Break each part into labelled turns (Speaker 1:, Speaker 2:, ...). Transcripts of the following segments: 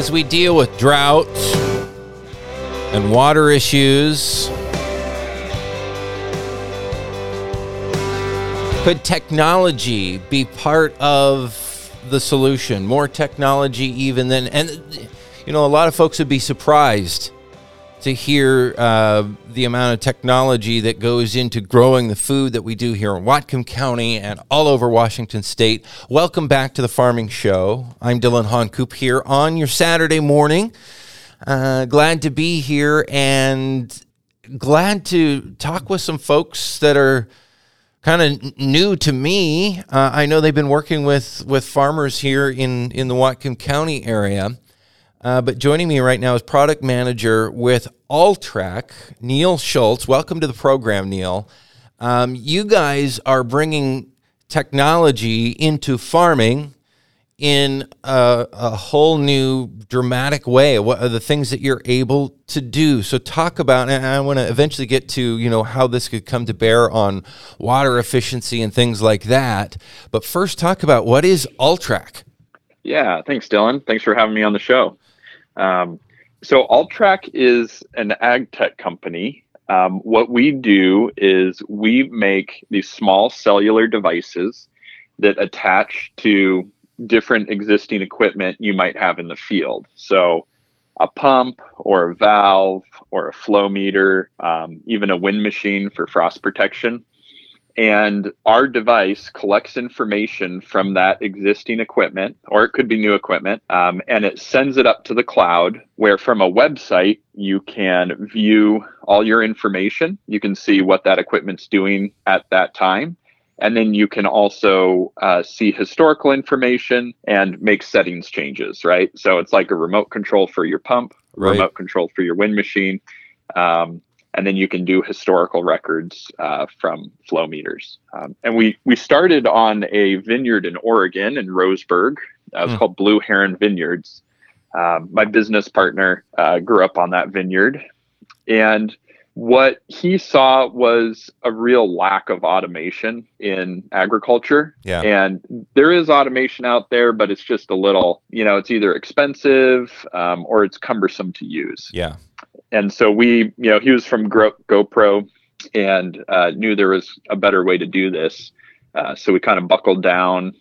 Speaker 1: As we deal with drought and water issues, could technology be part of the solution? More technology, even than, and you know, a lot of folks would be surprised to hear uh, the amount of technology that goes into growing the food that we do here in Whatcom County and all over Washington State. Welcome back to the Farming Show. I'm Dillon Honcoop here on your Saturday morning. Uh, glad to be here and glad to talk with some folks that are kind of new to me. Uh, I know they've been working with with farmers here in in the Whatcom County area. Uh, but joining me right now is product manager with Alltrack, Neil Schultz. Welcome to the program, Neil. Um, you guys are bringing technology into farming in a, a, whole new dramatic way. What are the things that you're able to do? So talk about, and I want to eventually get to, you know, how this could come to bear on water efficiency and things like that. But first, talk about what is Alltrack.
Speaker 2: Yeah, thanks, Dillon. Thanks for having me on the show. Um, so Alltrack is an ag tech company. Um, what we do is we make these small cellular devices that attach to different existing equipment you might have in the field. So a pump or a valve or a flow meter, um, even a wind machine for frost protection and our device collects information from that existing equipment or it could be new equipment um, and it sends it up to the cloud where from a website you can view all your information. You can see what that equipment's doing at that time. And then you can also uh, see historical information and make settings changes right? So it's like a remote control for your pump right. remote control for your wind machine. Um, and then you can do historical records uh, from flow meters. Um, and we we started on a vineyard in Oregon in Roseburg. Uh, it's mm. called Blue Heron Vineyards. Um, my business partner uh, grew up on that vineyard, and what he saw was a real lack of automation in agriculture.
Speaker 1: Yeah.
Speaker 2: And there is automation out there, but it's just a little, you know, it's either expensive um, or it's cumbersome to use.
Speaker 1: Yeah
Speaker 2: and so we, you know, he was from GoPro and uh, knew there was a better way to do this. Uh, so we kind of buckled down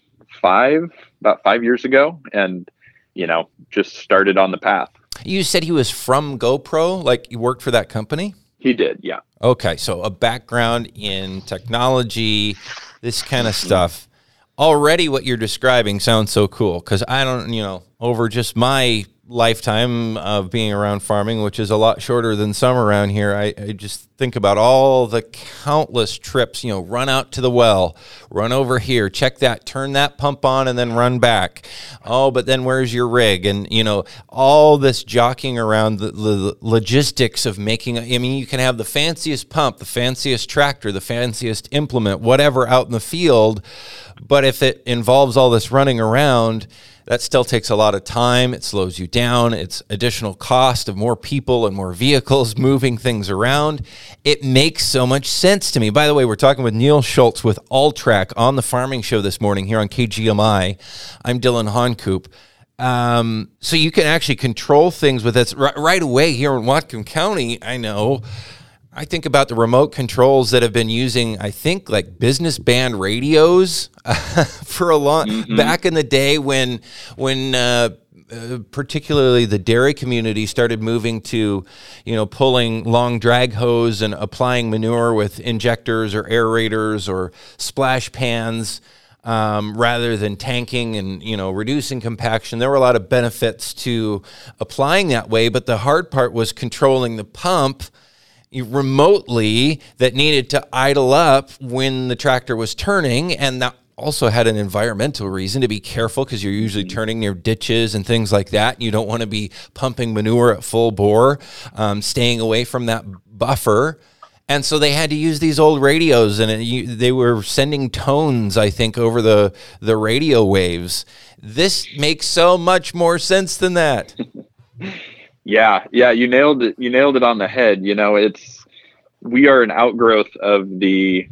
Speaker 2: five, about five years ago, and you know, just started on the path.
Speaker 1: You said he was from GoPro, like you worked for that company.
Speaker 2: He did, yeah.
Speaker 1: Okay, so a background in technology, this kind of stuff. Already, what you're describing sounds so cool because I don't, you know, over just my lifetime of being around farming, which is a lot shorter than some around here, I, I, just think about all the countless trips, you know, run out to the well, run over here, check that, turn that pump on, and then run back. Oh, but then where's your rig? And, you know, all this jockeying around the, the logistics of making, I mean, you can have the fanciest pump, the fanciest tractor, the fanciest implement, whatever out in the field. But if it involves all this running around, that still takes a lot of time. It slows you down. It's additional cost of more people and more vehicles moving things around. It makes so much sense to me. By the way, we're talking with Neil Schultz with Alltrack on the Farming Show this morning here on KGMI. I'm Dillon Honcoop. Um, so you can actually control things with this right, right away here in Whatcom County. I know I think about the remote controls that have been using, I think, like business band radios for a long mm-hmm. back in the day when when uh, uh, particularly the dairy community started moving to, you know, pulling long drag hose and applying manure with injectors or aerators or splash pans. Um, rather than tanking and you know reducing compaction. There were a lot of benefits to applying that way, but the hard part was controlling the pump remotely that needed to idle up when the tractor was turning and that also had an environmental reason to be careful because you're usually mm-hmm. turning near ditches and things like that. You don't want to be pumping manure at full bore, um, staying away from that buffer. And so they had to use these old radios, and it, you, they were sending tones, I think, over the the radio waves. This makes so much more sense than that.
Speaker 2: Yeah, yeah, you nailed it. You nailed it on the head. You know, it's we are an outgrowth of the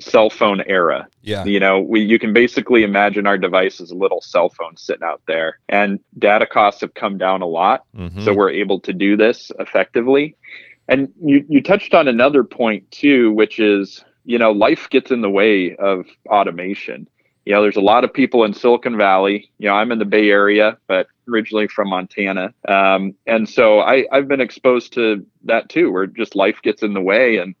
Speaker 2: cell phone era.
Speaker 1: Yeah.
Speaker 2: You know, we you can basically imagine our device as a little cell phone sitting out there. And data costs have come down a lot.
Speaker 1: Mhm.
Speaker 2: So we're able to do this effectively. And you, you touched on another point too, which is, you know, life gets in the way of automation. You know, there's a lot of people in Silicon Valley. You know, I'm in the Bay Area, but originally from Montana. Um, and so I, I've been exposed to that too, where just life gets in the way. And,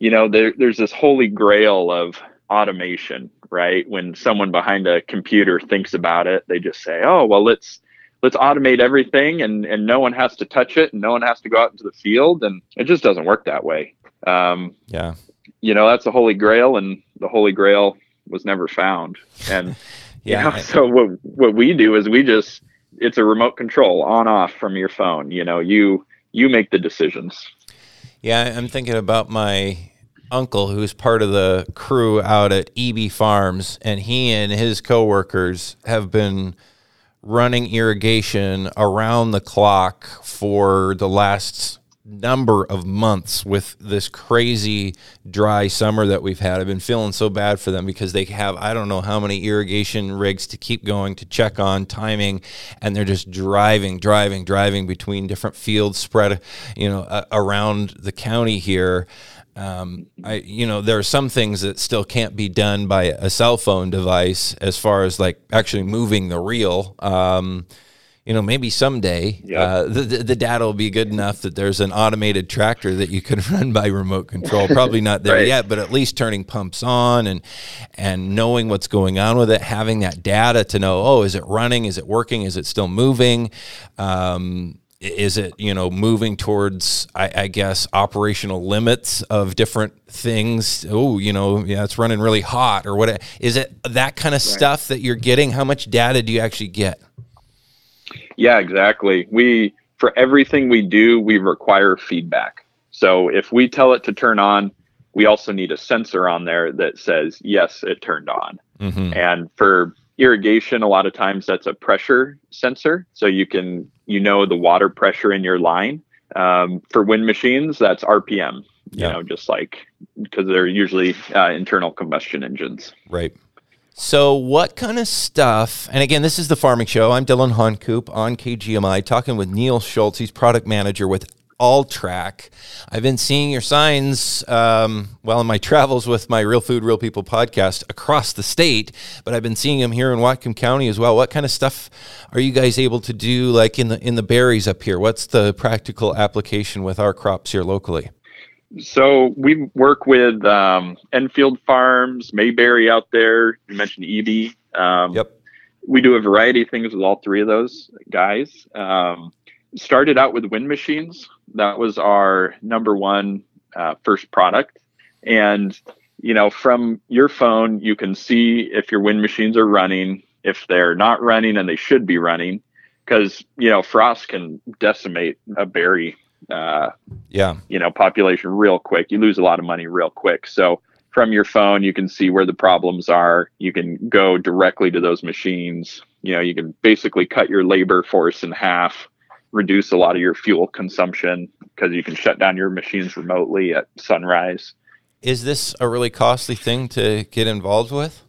Speaker 2: you know, there, there's this holy grail of automation, right? When someone behind a computer thinks about it, they just say, oh, well, let's, let's automate everything and, and no one has to touch it and no one has to go out into the field. And it just doesn't work that way. Um,
Speaker 1: yeah.
Speaker 2: you know, that's the holy grail and the holy grail was never found. And,
Speaker 1: Yeah.
Speaker 2: you know, so what, what we do is we just, it's a remote control on off from your phone. You know, you, you make the decisions.
Speaker 1: Yeah, I'm thinking about my uncle who's part of the crew out at EB Farms, and he and his coworkers have been running irrigation around the clock for the last number of months with this crazy dry summer that we've had. I've been feeling so bad for them because they have I don't know how many irrigation rigs to keep going to check on timing and they're just driving driving driving between different fields spread you know uh, around the county here um, I, you know, there are some things that still can't be done by a cell phone device as far as like actually moving the reel. Um, you know, maybe someday
Speaker 2: Yeah.
Speaker 1: uh, the, the data will be good enough that there's an automated tractor that you can run by remote control. Probably not there
Speaker 2: Right.
Speaker 1: yet, but at least turning pumps on and and knowing what's going on with it, having that data to know, oh, is it running? Is it working? Is it still moving? Um, is it you know moving towards I, I guess operational limits of different things? Oh, you know, yeah, it's running really hot or what? Is it that kind of stuff that you're getting? How much data do you actually get?
Speaker 2: Yeah, exactly. We, for everything we do, we require feedback. So if we tell it to turn on, we also need a sensor on there that says, yes, it turned on.
Speaker 1: Mm-hmm.
Speaker 2: And for irrigation, a lot of times that's a pressure sensor. So you can, you know, the water pressure in your line. Um, for wind machines, that's RPM, you
Speaker 1: Yeah.
Speaker 2: know, just like because they're usually uh, internal combustion engines.
Speaker 1: Right. So, what kind of stuff? And again, this is the Farming Show. I'm Dillon Honcoop on KGMI, talking with Neil Schultz. He's product manager with Alltrack. I've been seeing your signs, um, well, in my travels with my Real Food, Real People podcast across the state, but I've been seeing them here in Whatcom County as well. What kind of stuff are you guys able to do, like in the in the berries up here? What's the practical application with our crops here locally?
Speaker 2: So we work with um, Enfield Farms, Maberry out there. You mentioned EB. Um,
Speaker 1: Yep.
Speaker 2: We do a variety of things with all three of those guys. Um, started out with wind machines. That was our number one uh, first product. And, you know, from your phone, you can see if your wind machines are running, if they're not running and they should be running. Because, you know, frost can decimate a berry uh,
Speaker 1: Yeah.
Speaker 2: you know population real quick. You lose a lot of money real quick. So from your phone you can see where the problems are. You can go directly to those machines. You know you can basically cut your labor force in half reduce a lot of your fuel consumption because you can shut down your machines remotely at sunrise.
Speaker 1: Is this a really costly thing to get involved with?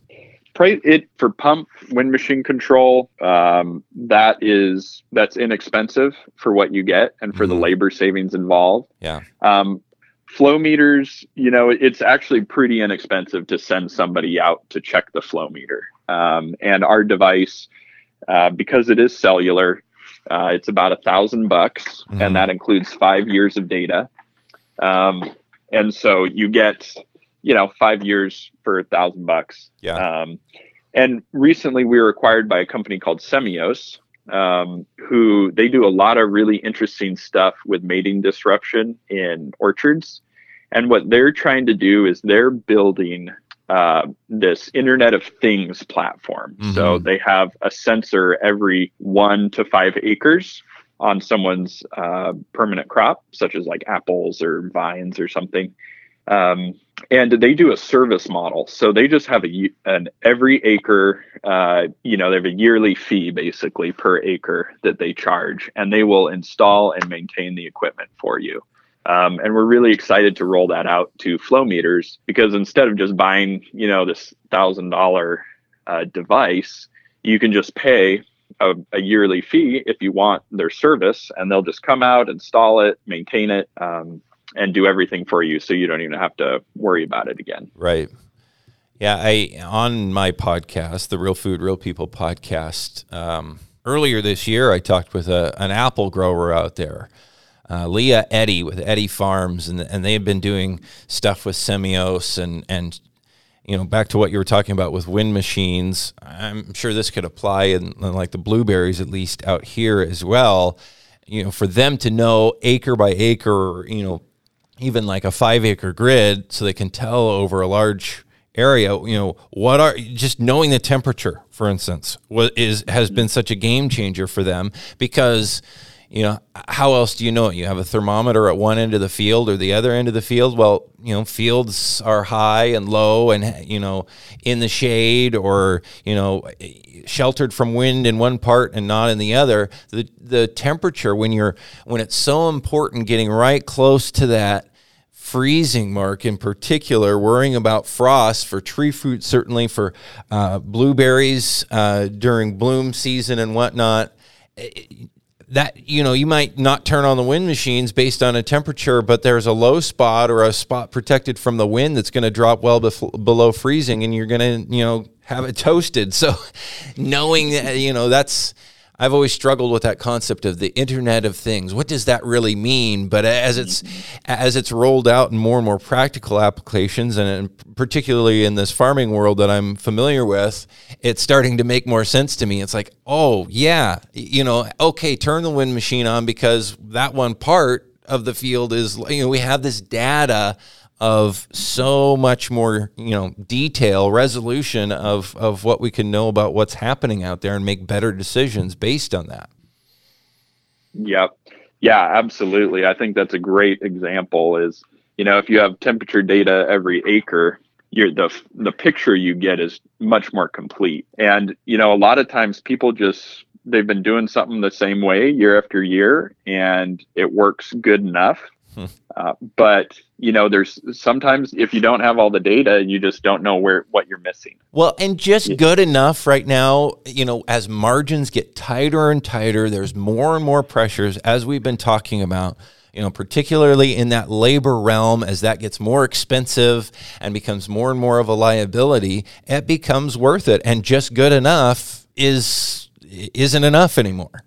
Speaker 2: Price it for pump wind machine control. Um, that is that's inexpensive for what you get and for the
Speaker 1: Mhm.
Speaker 2: labor savings involved.
Speaker 1: Yeah.
Speaker 2: um, flow meters you know it's actually pretty inexpensive to send somebody out to check the flow meter. Um, and our device uh, because it is cellular uh, it's about a thousand bucks and that includes five years of data. Um, and so you get you know five years for a thousand bucks
Speaker 1: Yeah.
Speaker 2: um, and recently we were acquired by a company called Semios, um, who they do a lot of really interesting stuff with mating disruption in orchards. And what they're trying to do is they're building uh, this Internet of Things platform. So
Speaker 1: Mhm.
Speaker 2: they have a sensor every one to five acres on someone's uh, permanent crop, such as like apples or vines or something. Um, and they do a service model. So they just have a an every acre, uh, you know, they have a yearly fee basically per acre that they charge, and they will install and maintain the equipment for you. Um, and we're really excited to roll that out to flow meters because instead of just buying, you know, this thousand dollar uh, device, you can just pay a, a, yearly fee if you want their service, and they'll just come out, install it, maintain it, um, and do everything for you, so you don't even have to worry about it again.
Speaker 1: Right. Yeah, I on my podcast, the Real Food, Real People podcast. Um, earlier this year, I talked with a, an apple grower out there, uh, Leah Eddy with Eddy Farms, and and they have been doing stuff with Semios and and you know back to what you were talking about with wind machines. I'm sure this could apply in, in like the blueberries at least out here as well. You know, for them to know acre by acre, you know, even like a five acre grid, so they can tell over a large area you know what are just knowing the temperature for instance what is has been such a game changer for them because you know how else do you know it you have a thermometer at one end of the field or the other end of the field well you know fields are high and low and you know in the shade or you know sheltered from wind in one part and not in the other the the temperature when you're when it's so important getting right close to that freezing mark in particular, worrying about frost for tree fruit, certainly for uh, blueberries uh, during bloom season and whatnot. That you know, you might not turn on the wind machines based on a temperature, but there's a low spot or a spot protected from the wind that's going to drop well bef- below freezing, and you're going to you know have it toasted. So, knowing that you know that's I've always struggled with that concept of the Internet of Things. What does that really mean? But as it's as it's rolled out in more and more practical applications, and particularly in this farming world that I'm familiar with, it's starting to make more sense to me. It's like, oh yeah, you know, okay, turn the wind machine on because that one part of the field is you know we have this data of so much more, you know, detail, resolution of of what we can know about what's happening out there and make better decisions based on that.
Speaker 2: Yep. Yeah, absolutely. I think that's a great example is, you know, if you have temperature data every acre, you're the the picture you get is much more complete. And, you know, a lot of times people just they've been doing something the same way year after year and it works good enough Hmm. Uh, but you know, there's sometimes if you don't have all the data, you just don't know where what you're missing.
Speaker 1: Well, and just good enough right now. You know, as margins get tighter and tighter, there's more and more pressures, as we've been talking about. You know, particularly in that labor realm, as that gets more expensive and becomes more and more of a liability, it becomes worth it. And just good enough is isn't enough anymore.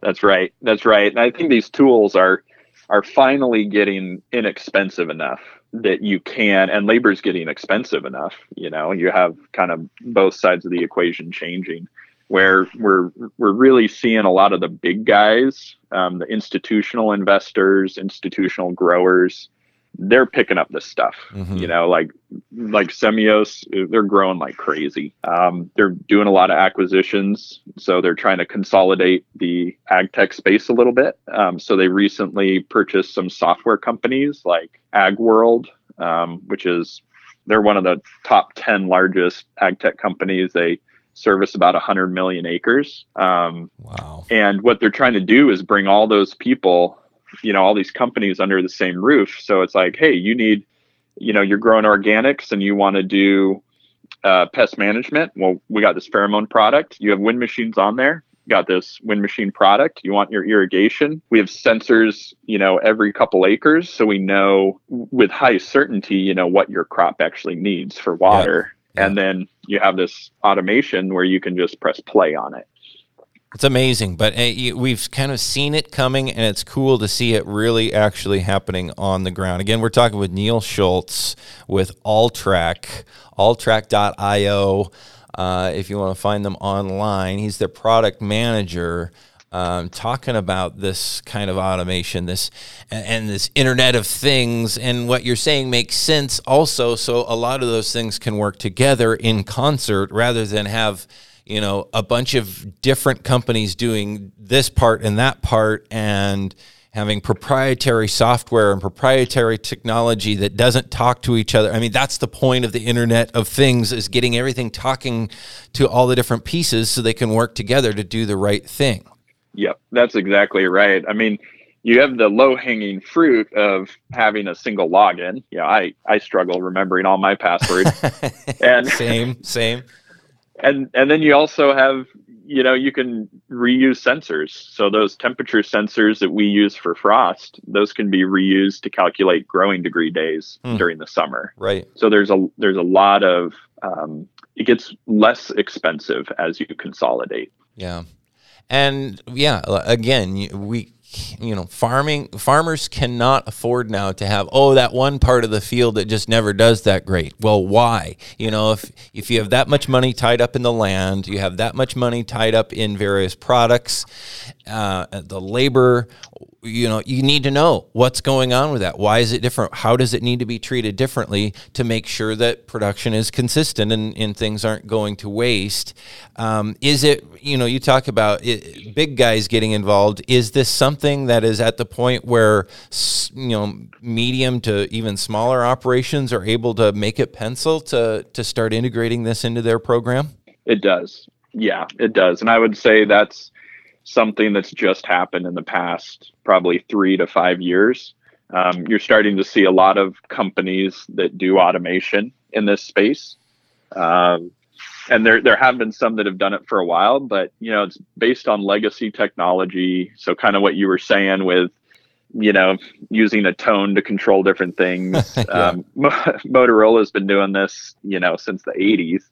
Speaker 2: That's right. That's right. And I think these tools are are finally getting inexpensive enough that you can and labor's getting expensive enough you know you have kind of both sides of the equation changing where we're we're really seeing a lot of the big guys um, the institutional investors institutional growers they're picking up this stuff. Mm-hmm. You know, like like Semios, they're growing like crazy. Um, they're doing a lot of acquisitions, so they're trying to consolidate the ag tech space a little bit. Um, so they recently purchased some software companies like AgWorld, um, which is they're one of the top ten largest ag tech companies. They service about 100 million acres. Um, wow. And what they're trying to do is bring all those people you know all these companies under the same roof. So it's like hey you need you know you're growing organics and you want to do uh, pest management. Well we got this pheromone product. You have wind machines on there. Got this wind machine product. You want your irrigation. We have sensors you know every couple acres. So we know with high certainty you know what your crop actually needs for water. Yeah. Yeah. and then you have this automation where you can just press play on it
Speaker 1: it's amazing, but uh, we've kind of seen it coming, and it's cool to see it really actually happening on the ground. Again, we're talking with Neil Schultz with Alltrack, alltrack.io. Uh, if you want to find them online, he's their product manager. Um, talking about this kind of automation, this and, and, this Internet of Things, and what you're saying makes sense also. So a lot of those things can work together in concert rather than have you know, a bunch of different companies doing this part and that part and having proprietary software and proprietary technology that doesn't talk to each other. I mean, that's the point of the internet of things is getting everything talking to all the different pieces so they can work together to do the right thing.
Speaker 2: Yep, that's exactly right. I mean, you have the low hanging fruit of having a single login. Yeah, I I struggle remembering all my passwords.
Speaker 1: and same, same.
Speaker 2: And and then you also have you know you can reuse sensors. So those temperature sensors that we use for frost, those can be reused to calculate growing degree days hmm. during the summer.
Speaker 1: Right.
Speaker 2: So there's a there's a lot of um, it gets less expensive as you consolidate.
Speaker 1: Yeah. And yeah, again, we you know farming farmers cannot afford now to have oh that one part of the field that just never does that great. Well why? You know if if you have that much money tied up in the land you have that much money tied up in various products uh, the labor you know you need to know what's going on with that. Why is it different? How does it need to be treated differently to make sure that production is consistent and, and things aren't going to waste? Um, is it you know you talk about it, big guys getting involved. Is this something that is at the point where you know medium to even smaller operations are able to make it pencil to to start integrating this into their program?
Speaker 2: It does. Yeah it does. And i would say that's something that's just happened in the past probably three to five years. Um, you're starting to see a lot of companies that do automation in this space. Um, and there, there have been some that have done it for a while, but you know, it's based on legacy technology. So kind of what you were saying with, you know, using a tone to control different things. yeah. um, Motorola has been doing this, you know, since the 80s.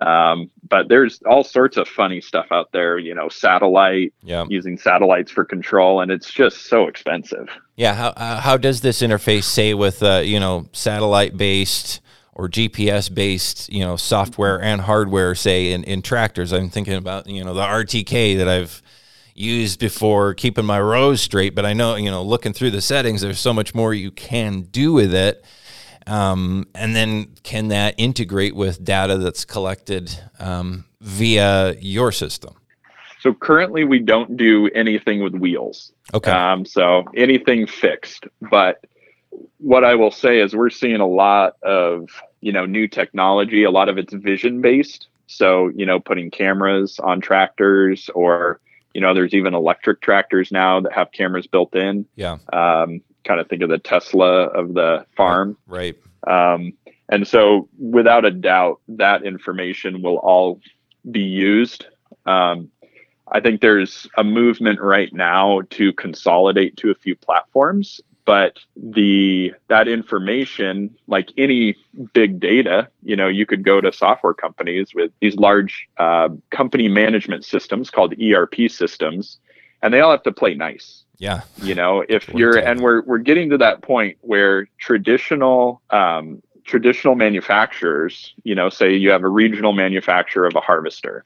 Speaker 2: Um, but there's all sorts of funny stuff out there, you know, satellite, yeah. using satellites for control, and it's just so expensive.
Speaker 1: Yeah. How, uh, how does this interface say with, uh, you know, satellite based or GPS based, you know, software and hardware, say in, in tractors? I'm thinking about, you know, the RTK that I've used before keeping my rows straight, but I know, you know, looking through the settings, there's so much more you can do with it. Um, and then can that integrate with data that's collected um, via your system?
Speaker 2: So currently, we don't do anything with wheels.
Speaker 1: Okay.
Speaker 2: Um, so anything fixed, but what I will say is we're seeing a lot of you know new technology. A lot of it's vision based. So you know, putting cameras on tractors, or you know, there's even electric tractors now that have cameras built in.
Speaker 1: Yeah.
Speaker 2: Um, kind of think of the Tesla of the farm.
Speaker 1: Right.
Speaker 2: Um, and so, without a doubt, that information will all be used. Um, I think there's a movement right now to consolidate to a few platforms, but the that information, like any big data, you know, you could go to software companies with these large uh, company management systems called ERP systems, and they all have to play nice
Speaker 1: yeah.
Speaker 2: You know, if you're and we're we're getting to that point where traditional um, traditional manufacturers, you know, say you have a regional manufacturer of a harvester,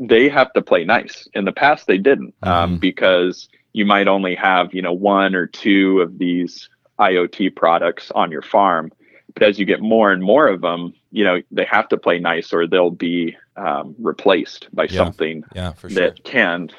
Speaker 2: they have to play nice. In the past, they didn't um, mm-hmm. because you might only have you know one or two of these IoT products on your farm. But as you get more and more of them, you know they have to play nice, or they'll be um, replaced by
Speaker 1: yeah.
Speaker 2: something
Speaker 1: yeah, sure.
Speaker 2: that can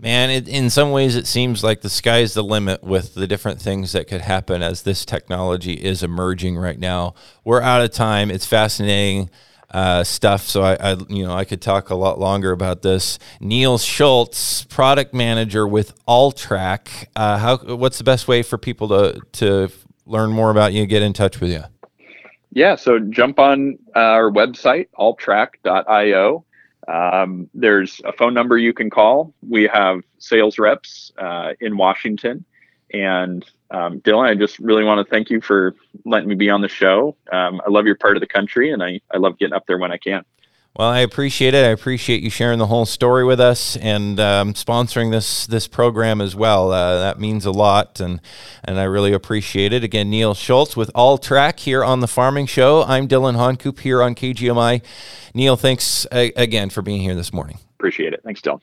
Speaker 1: Man, it, in some ways, it seems like the sky's the limit with the different things that could happen as this technology is emerging right now. We're out of time. It's fascinating uh, stuff, so I, I, you know, I could talk a lot longer about this. Neil Schultz, product manager with Alltrack. Uh, how? What's the best way for people to to learn more about you, get in touch with you?
Speaker 2: Yeah, so jump on our website, alltrack.io um, there's a phone number you can call. We have sales reps uh, in Washington. And um, Dillon, I just really want to thank you for letting me be on the show. Um, I love your part of the country, and I, I love getting up there when I can.
Speaker 1: Well, I appreciate it. I appreciate you sharing the whole story with us and um, sponsoring this this program as well. Uh, that means a lot, and and I really appreciate it. Again, Neil Schultz with Alltrack here on the Farming Show. I'm Dillon Honcoop here on KGMI. Neil, thanks again for being here this morning.
Speaker 2: Appreciate it. Thanks, Dillon.